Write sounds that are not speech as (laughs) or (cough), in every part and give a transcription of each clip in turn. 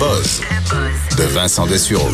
Buzz de Vincent Dessureau.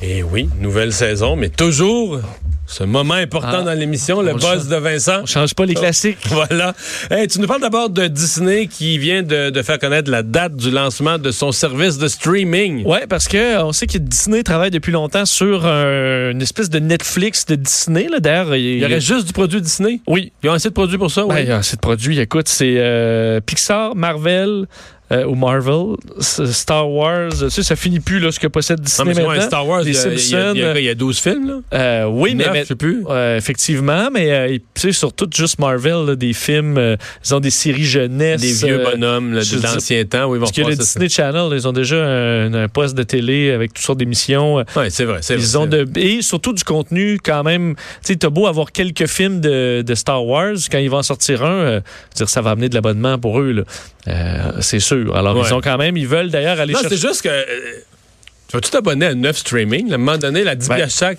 Et Eh oui, nouvelle saison, mais toujours ce moment important Ah. dans l'émission, le buzz change- de Vincent. On change pas les classiques. (laughs) Voilà. Hey, tu nous parles d'abord de Disney qui vient de, de faire connaître la date du lancement de son service de streaming. Ouais, parce que on sait que Disney travaille depuis longtemps sur euh, une espèce de Netflix de Disney. Là. D'ailleurs, Il y aurait juste du produit Disney? Oui. Ils ont assez de produits pour ça, Ben, oui? il y a assez de produits. Écoute, c'est euh, Pixar, Marvel. Euh, ou Marvel, Star Wars, tu sais, ça finit plus là, ce que possède Non, Disney mais c'est vrai, maintenant. Star Wars, il y, y a- Simpsons, il y a- il y a 12 films, là? euh, oui, mais, mais- je sais plus. euh, effectivement, mais euh, tu sais, surtout juste Marvel, là, des films, euh, ils ont des séries jeunesse. Des vieux bonhommes là, de l'ancien temps où ils vont Parce que le. Disney Channel, ils ont déjà un, un poste de télé avec toutes sortes d'émissions. Ouais, c'est vrai, c'est vrai. Ils ont de, et surtout du contenu quand même. Tu sais, t'as beau avoir quelques films de, de Star Wars, quand ils vont en sortir un, euh, dire, ça va amener de l'abonnement pour eux, là. Euh, c'est sûr. Alors, Ouais. ils ont quand même, ils veulent d'ailleurs aller Non, c'est chercher. juste que. euh, tu vas-tu t'abonner à 9 streaming? À un moment donné, la 10 Ben, piastres chaque.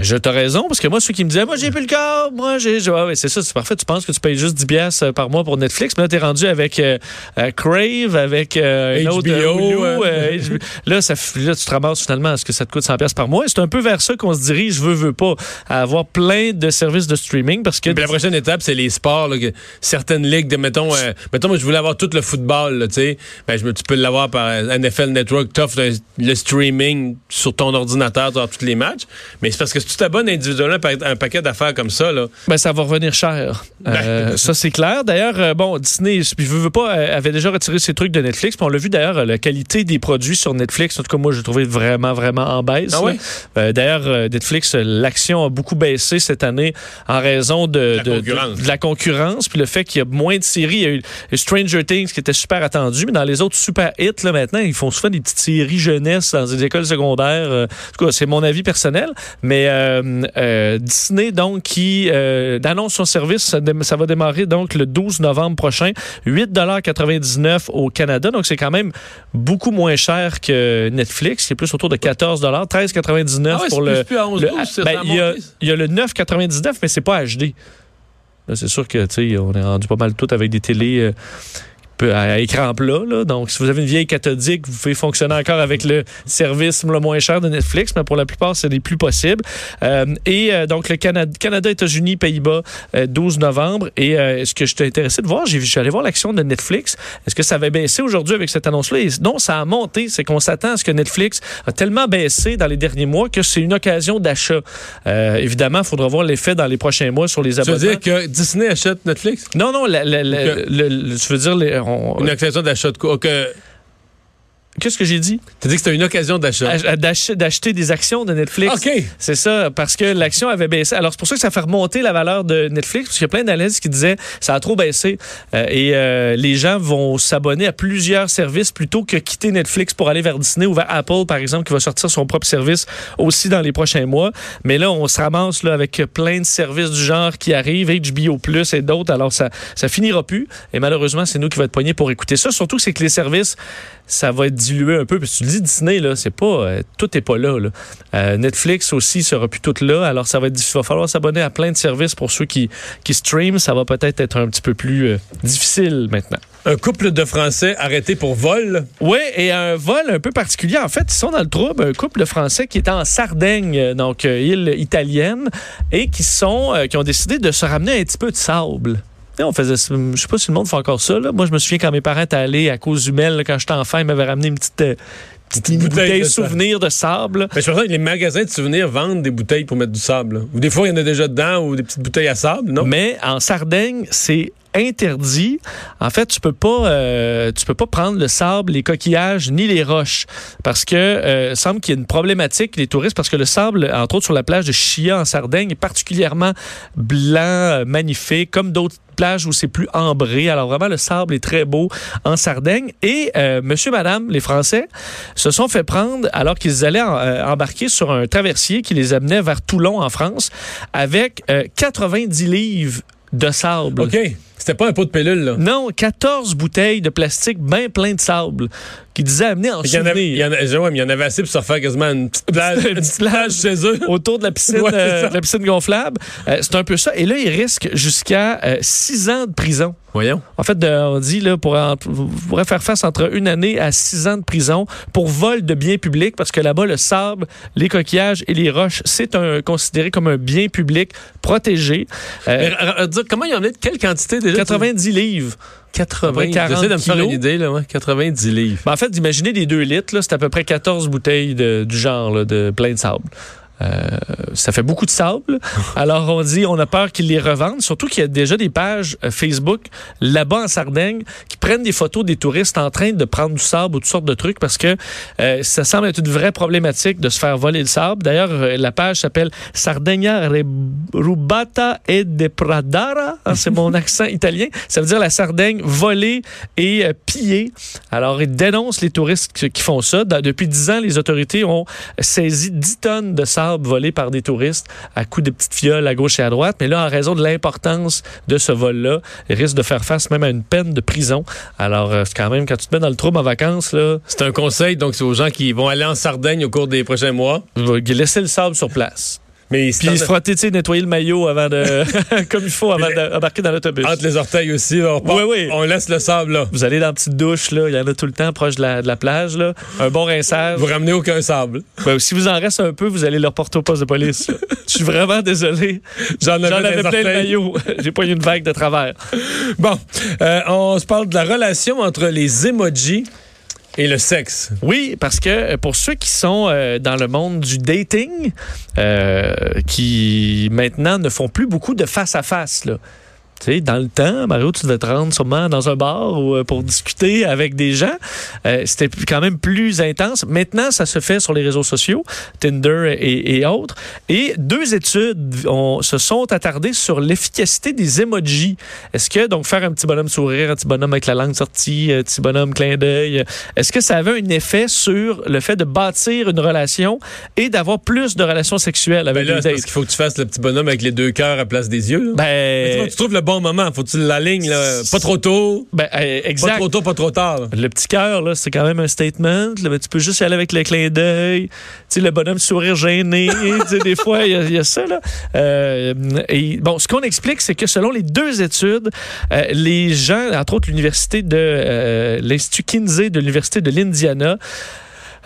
Je t'ai raison, parce que moi, ceux qui me disaient, moi, j'ai plus le corps, moi, j'ai. Ouais, ouais, c'est ça, c'est parfait. Tu penses que tu payes juste 10 piastres par mois pour Netflix, mais là, t'es rendu avec euh, euh, Crave, avec euh, une autre, euh, Hulu, euh. euh, (laughs) là, ça, là, tu te ramasses finalement à ce que ça te coûte 100 piastres par mois. C'est un peu vers ça qu'on se dirige, veux, veux pas, à avoir plein de services de streaming, parce que. Puis la prochaine étape, c'est les sports. là, que certaines ligues, de, mettons, euh, mettons, moi, je voulais avoir tout le football, tu sais. Ben, je tu peux l'avoir par NFL Network. T'offres le, le streaming sur ton ordinateur, tu tous les matchs. Mais c'est parce que si tu t'abonnes individuellement à un paquet d'affaires comme ça, là, Ben, ça va revenir cher. Euh, (laughs) ça, c'est clair. D'ailleurs, euh, bon, Disney, puis veux, veux pas, euh, avait déjà retiré ses trucs de Netflix. On l'a vu d'ailleurs, la qualité des produits sur Netflix. En tout cas, moi, j'ai trouvé vraiment, vraiment en baisse. Ah? Euh, D'ailleurs, Netflix, l'action a beaucoup baissé cette année en raison de, La concurrence. de- de la concurrence. Puis le fait qu'il y a moins de séries. Il y a eu Stranger Things qui était super attendu, mais dans les autres super hits, là, maintenant, ils font souvent des petites séries jeunesse dans des écoles secondaires. En tout cas, c'est mon avis personnel. Mais euh, euh, Disney, donc, qui euh, annonce son service, ça, va démarrer donc le 12 novembre prochain. 8,99 au Canada. Donc, c'est quand même beaucoup moins cher que Netflix, qui est plus autour de 14 13,99 Ah ouais, pour le. plus- plus à 11, le- 12, c'est ben, ça a il y, a- y le 9,99, mais c'est pas HD. C'est sûr que, tu sais, on est rendu pas mal tout avec des télés euh, à écran plat. Là. Donc, si vous avez une vieille cathodique, vous pouvez fonctionner encore avec le service le moins cher de Netflix, mais pour la plupart, c'est les plus possibles. Euh, et euh, donc, le Canada, Canada États-Unis, Pays-Bas, euh, 12 novembre. Et euh, ce que je t'ai intéressé de voir, j'ai, allé voir l'action de Netflix. Est-ce que ça avait baissé aujourd'hui avec cette annonce-là? Non, ça a monté. C'est qu'on s'attend à ce que Netflix a tellement baissé dans les derniers mois que c'est une occasion d'achat. Euh, évidemment, il faudra voir l'effet dans les prochains mois sur les tu veux abonnements. dire que Disney achète Netflix? Non, non, la- la- la- Ok. le- le- tu veux dire, les- on- Une occasion d'achat de quoi? Que, qu'est-ce que j'ai dit? tu dis que c'était une occasion d'achat. Ach- d'ach- D'acheter des actions de Netflix. OK. C'est ça, parce que l'action avait baissé. Alors, c'est pour ça que ça fait remonter la valeur de Netflix, parce qu'il y a plein d'analyses qui disaient ça a trop baissé. Euh, et euh, les gens vont s'abonner à plusieurs services plutôt que quitter Netflix pour aller vers Disney ou vers Apple, par exemple, qui va sortir son propre service aussi dans les prochains mois. Mais là, on se ramasse là, avec plein de services du genre qui arrivent, HBO Plus et d'autres. Alors, ça, ça finira plus. Et malheureusement, c'est nous qui va être poignés pour écouter ça. Surtout, c'est que les services, ça va être dilué un peu. Parce que tu le dis, Disney, là, c'est pas, euh, tout n'est pas là. là. Euh, Netflix aussi sera plus tout là. Alors, ça va être, il va falloir s'abonner à plein de services pour ceux qui, qui streament. Ça va peut-être être un petit peu plus euh, difficile maintenant. Un couple de Français arrêtés pour vol? Oui, et un vol un peu particulier. En fait, ils sont dans le trouble. Un couple de Français qui est en Sardaigne, donc île italienne, et qui sont, qui ont décidé de se ramener un petit peu de sable. On faisait, je sais pas si le monde fait encore ça. Là. Moi, je me souviens quand mes parents étaient allés à cause là, quand j'étais enfant, ils m'avaient ramené une petite, euh, petite Une bouteille, bouteille de souvenir de sable. Mais je pense que les magasins de souvenirs vendent des bouteilles pour mettre du sable. Ou des fois, il y en a déjà dedans ou des petites bouteilles à sable, non? Mais en Sardaigne, c'est interdit. En fait, tu peux pas, euh, peux pas prendre le sable, les coquillages ni les roches parce que euh, semble qu'il y a une problématique les touristes parce que le sable, entre autres sur la plage de Chia en Sardaigne, est particulièrement blanc, euh, magnifique, comme d'autres plages où c'est plus ambré. Alors vraiment, le sable est très beau en Sardaigne. Et euh, monsieur, madame, les Français se sont fait prendre alors qu'ils allaient en- embarquer sur un traversier qui les amenait vers Toulon en France avec euh, 90 livres de sable. C'était pas un pot de pilule, là. Non, 14 bouteilles de plastique bien plein de sable qui disaient amener en Il y, en avait, il, y souvenir. en a- ouais, mais il y en avait assez pour se refaire quasiment une petite plage, Une une petite petite plage chez eux. autour de la piscine, Ouais, euh, de la piscine gonflable. Euh, c'est un peu ça. Et là, il risque jusqu'à 6 ans de prison. Voyons. En fait, de- on dit là, pour, pourrez faire face entre une année à six ans de prison pour vol de biens publics, parce que là-bas, le sable, les coquillages et les roches, c'est un, considéré comme un bien public protégé. Euh, Mais, dire, comment il y en a de quelle quantité déjà? 90 livres. 80. 40 J'essaie de me faire une idée, là, ouais. 90 livres. Ben, en fait, d'imaginer des 2 litres, c'est à peu près 14 bouteilles de- du genre là, de plein de sable. Euh, ça fait beaucoup de sable. (laughs) Alors, on dit, on a peur qu'ils les revendent. Surtout qu'il y a déjà des pages euh, Facebook là-bas en Sardaigne qui prennent des photos des touristes en train de prendre du sable ou toutes sortes de trucs parce que euh, ça semble être une vraie problématique de se faire voler le sable. D'ailleurs, la page s'appelle Sardegna Rubata e de Pradara. Hein, C'est mon (laughs) accent italien. Ça veut dire la Sardaigne volée et euh, pillée. Alors, ils dénoncent les touristes qui, font ça. Dans- depuis 10 ans, les autorités ont saisi 10 tonnes de sable volé par des touristes à coups de petites fioles à gauche et à droite. Mais là, en raison de l'importance de ce vol-là, ils risquent de faire face même à une peine de prison. Alors, euh, c'est quand même, quand tu te mets dans le trouble en vacances, là, C'est un conseil, donc c'est aux gens qui vont aller en Sardaigne au cours des prochains mois. va laisser le sable sur place. Mais Puis se frotter, tu sais, nettoyer le maillot avant de, (laughs) comme il faut avant d'embarquer dans l'autobus. entre les orteils aussi, là, on, part- Oui, oui. on laisse le sable là. Vous allez dans la petite douche, là, il y en a tout le temps proche de la, de la plage, là. Un bon rinçage. Vous ramenez aucun sable. Ben, si vous en reste un peu, vous allez le reporter au poste de police. Je suis vraiment désolé. J'en avais, plein le orteils. maillot. (laughs) J'ai pas eu une vague de travers. Bon, euh, on se parle de la relation entre les emojis et le sexe. Oui, parce que euh, pour ceux qui sont euh, dans le monde du dating, euh, qui maintenant ne font plus beaucoup de face-à-face, là. Tu sais, dans le temps, Mario, tu devais te rendre sûrement dans un bar ou, euh, pour discuter avec des gens. Euh, C'était quand même plus intense. Maintenant, ça se fait sur les réseaux sociaux, Tinder et, et autres. Et deux études se sont attardées sur l'efficacité des emojis. Est-ce que, donc, faire un petit bonhomme sourire, un petit bonhomme avec la langue sortie, un petit bonhomme clin d'œil, est-ce que ça avait un effet sur le fait de bâtir une relation et d'avoir plus de relations sexuelles Ben avec là, les c'est parce dates? qu'il faut que tu fasses le petit bonhomme avec les deux cœurs à la place des yeux. là. Ben, vois, tu trouves le bon moment. Faut que tu l'alignes. Pas trop tôt. ben, euh, Pas exact. trop tôt, pas trop tard. là. Le petit cœur, là, c'est quand même un statement. Là, mais tu peux juste y aller avec le clin d'œil. Tu le bonhomme sourire gêné. (laughs) des fois, il y, a- il y a ça. Là. Euh, et bon, ce qu'on explique, c'est que selon les deux études, euh, les gens, entre autres l'université de euh, l'Institut Kinsey de l'Université de l'Indiana,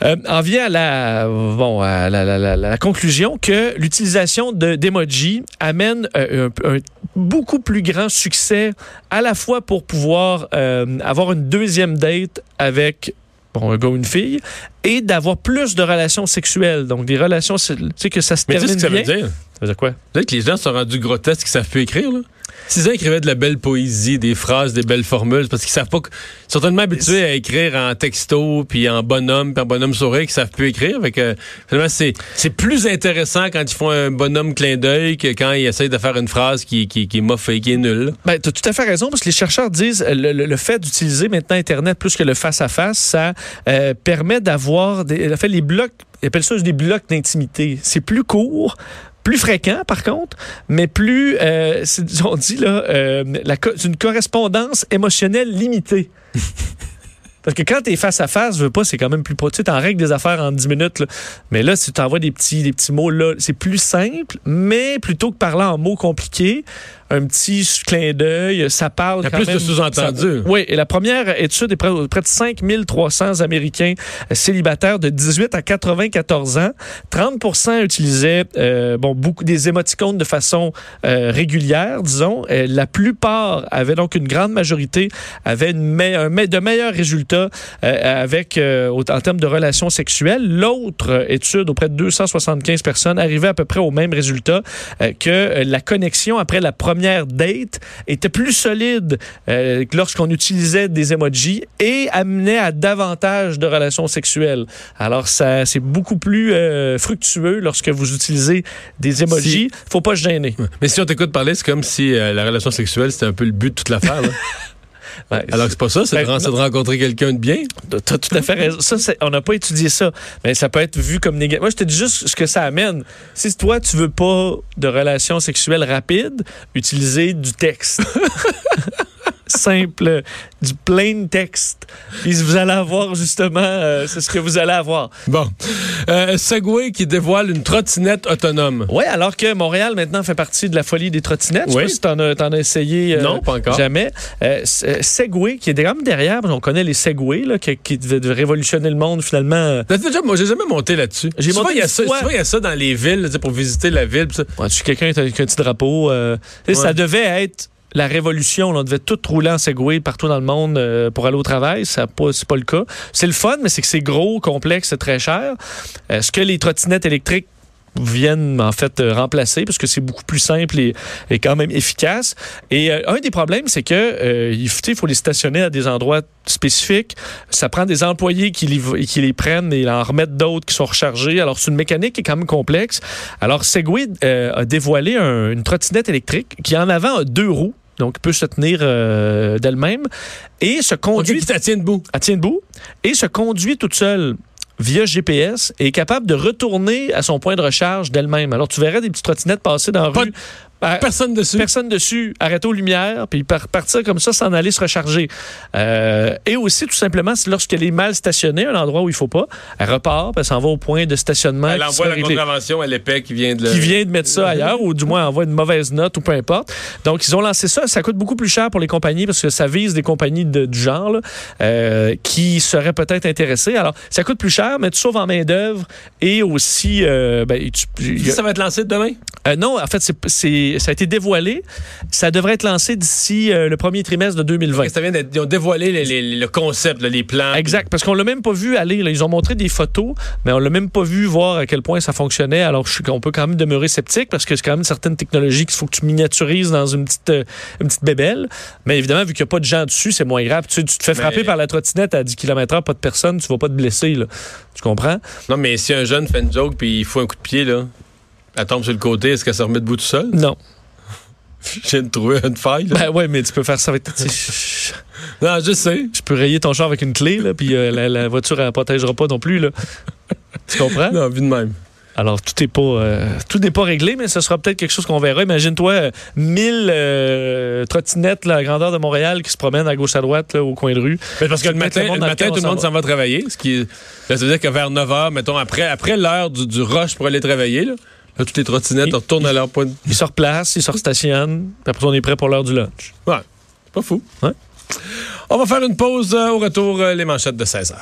euh, en vient à la, bon, à la, la- la- la conclusion que l'utilisation de- d'emoji amène euh, un, un beaucoup plus grand succès à la fois pour pouvoir euh, avoir une deuxième date avec bon, un gars ou une fille et d'avoir plus de relations sexuelles. Donc, des relations, tu sais, que ça se Mais tu sais termine ce que ça bien. veut dire? Ça veut dire quoi? Peut-être que les gens sont rendus grotesques, qu'ils savent plus écrire, là. S'ils écrivaient de la belle poésie, des phrases, des belles formules, parce qu'ils savent pas, que- ils sont tellement habitués à écrire en texto, puis en bonhomme, puis en bonhomme sourire, qu'ils savent plus écrire. Fait que, finalement, c'est, c'est plus intéressant quand ils font un bonhomme clin d'œil que quand ils essayent de faire une phrase qui, qui, qui est moffée, qui est nulle. Ben, tu as tout à fait raison, parce que les chercheurs disent le, le- fait d'utiliser maintenant Internet plus que le face-à-face, ça euh, permet d'avoir des. Fait, les blocs, ils appellent ça des blocs d'intimité. C'est plus court. Plus fréquent, par contre, mais plus, euh, on dit là, euh, la une correspondance émotionnelle limitée. (laughs) Parce que quand t'es face à face, je veux pas, c'est quand même plus. Tu sais, t'en règles des affaires en 10 minutes. là. Mais là, si tu t'envoies des petits, des petits mots là, c'est plus simple, mais plutôt que parler en mots compliqués, un petit clin d'œil, ça parle Il y a quand plus de sous-entendus. Oui, et la première étude est près, près de 5300 Américains célibataires de 18 à 94 ans. 30% utilisaient euh, bon, beaucoup des émoticônes de façon euh, régulière, disons. Euh, la plupart avaient donc une grande majorité avaient une me- un me- de meilleurs résultats euh, avec en termes de relations sexuelles. L'autre étude auprès de 275 personnes arrivait à peu près au même résultat que la connexion après la première première date était plus solide euh, lorsqu'on utilisait des emojis et amenait à davantage de relations sexuelles. Alors, ça, c'est beaucoup plus euh, fructueux lorsque vous utilisez des emojis. Faut pas se gêner. Mais si on t'écoute parler, c'est comme si euh, la relation sexuelle, c'était un peu le but de toute l'affaire. (laughs) Ouais, Alors que c'est pas ça, c'est de, Ben, c'est de rencontrer quelqu'un de bien. T'as tout à fait raison. Ça, on n'a pas étudié ça, mais ça peut être vu comme négatif. Moi, je te dis juste ce que ça amène. Si toi, tu veux pas de relations sexuelles rapides, utilisez du texte. (laughs) Simple, du plain texte. Puis vous allez avoir justement, euh, c'est ce que vous allez avoir. Bon. Euh, Segway qui dévoile une trottinette autonome. Oui, alors que Montréal maintenant fait partie de la folie des trottinettes. Je sais Oui. pas si t'en as, t'en as essayé. euh, Non, pas encore. Jamais. Euh, Segway, qui est quand derrière, qu'on connaît les Segway, là, qui, qui devaient de révolutionner le monde finalement. déjà, moi, j'ai jamais monté là-dessus. J'ai monté il y a ça, il y a ça dans les villes, pour visiter la ville. Ouais, tu quelqu'un avec un petit drapeau. Ouais. Ça devait être la révolution. on devait tout rouler en Segway partout dans le monde euh, pour aller au travail. Ça pas, c'est pas le cas. C'est le fun, mais c'est que c'est gros, complexe, c'est très cher. Euh, ce que les trottinettes électriques viennent en fait euh, remplacer parce que c'est beaucoup plus simple et, et quand même efficace. Et euh, un des problèmes, c'est que euh, il faut, les stationner à des endroits spécifiques. Ça prend des employés qui les, qui les prennent et en remettent d'autres qui sont rechargés. Alors c'est une mécanique qui est quand même complexe. Alors Segway euh, a dévoilé un- une trottinette électrique qui en avant a deux roues. Donc, peut se tenir d'elle-même et se conduit qui t'a tient debout. elle tient debout et se conduit toute seule via GPS est capable de retourner à son point de recharge d'elle-même. Alors, tu verrais des petites trottinettes passer dans la Pas rue. À- Personne dessus. Personne dessus, arrêter aux lumières, puis par- partir comme ça, s'en aller se recharger. Euh, et aussi, tout simplement, c'est lorsqu'elle est mal stationnée, un endroit où il faut pas, elle repart, puis elle s'en va au point de stationnement Elle envoie la réglé contravention à l'épée qui vient de le... qui vient de mettre ça ailleurs ou du moins envoie une mauvaise note ou peu importe. Donc, ils ont lancé ça. Ça coûte beaucoup plus cher pour les compagnies parce que ça vise des compagnies de, du genre là, euh, qui seraient peut-être intéressées. Alors, ça coûte plus cher, mais tu sauves en main-d'œuvre et aussi. euh, ben, tu- Ça va être lancé demain? non, en fait, c'est, c'est- ça a été dévoilé. Ça devrait être lancé d'ici euh, le premier trimestre de 2020. Ça vient d'être- ils ont dévoilé les- les- le concept, là, les plans. Exact, parce qu'on l'a même pas vu aller. là. Ils ont montré des photos, mais on l'a même pas vu voir à quel point ça fonctionnait. Alors, je qu'on peut quand même demeurer sceptique parce que c'est quand même certaines technologies qu'il faut que tu miniaturises dans une petite, euh, une petite bébelle. Mais évidemment, vu qu'il n'y a pas de gens dessus, c'est moins grave. Tu, sais, tu te fais frapper par la trottinette à 10 km/h, pas de personne, tu vas pas te blesser. Là. Tu comprends? Non, mais si un jeune fait une joke puis il faut un coup de pied, là, elle tombe sur le côté, est-ce qu'elle se remet debout tout seul? Non. (laughs) De trouver une faille. là. Ben ouais, mais tu peux faire ça avec. (laughs) non, je sais. Je peux rayer ton char avec une clé, là, puis euh, la, la voiture ne protégera pas non plus. Là. Tu comprends? Non, vu de même. Alors, tout n'est pas, euh, tout n'est pas réglé, mais ce sera peut-être quelque chose qu'on verra. Imagine-toi euh, 1000 euh, trottinettes à grandeur de Montréal qui se promènent à gauche à droite là, au coin de rue. Mais parce que le matin, le matin tout le on monde s'en va travailler. Ce qui est- là, ça veut dire que vers 9 h, mettons, après, après l'heure du, du rush pour aller travailler, là, là, toutes les trottinettes retournent à leur point de... Ils se replacent, ils se restationnent, puis après on est prêt pour l'heure du lunch. Ouais, c'est pas fou. Ouais. On va faire une pause. euh, au retour, euh, les manchettes de 16 h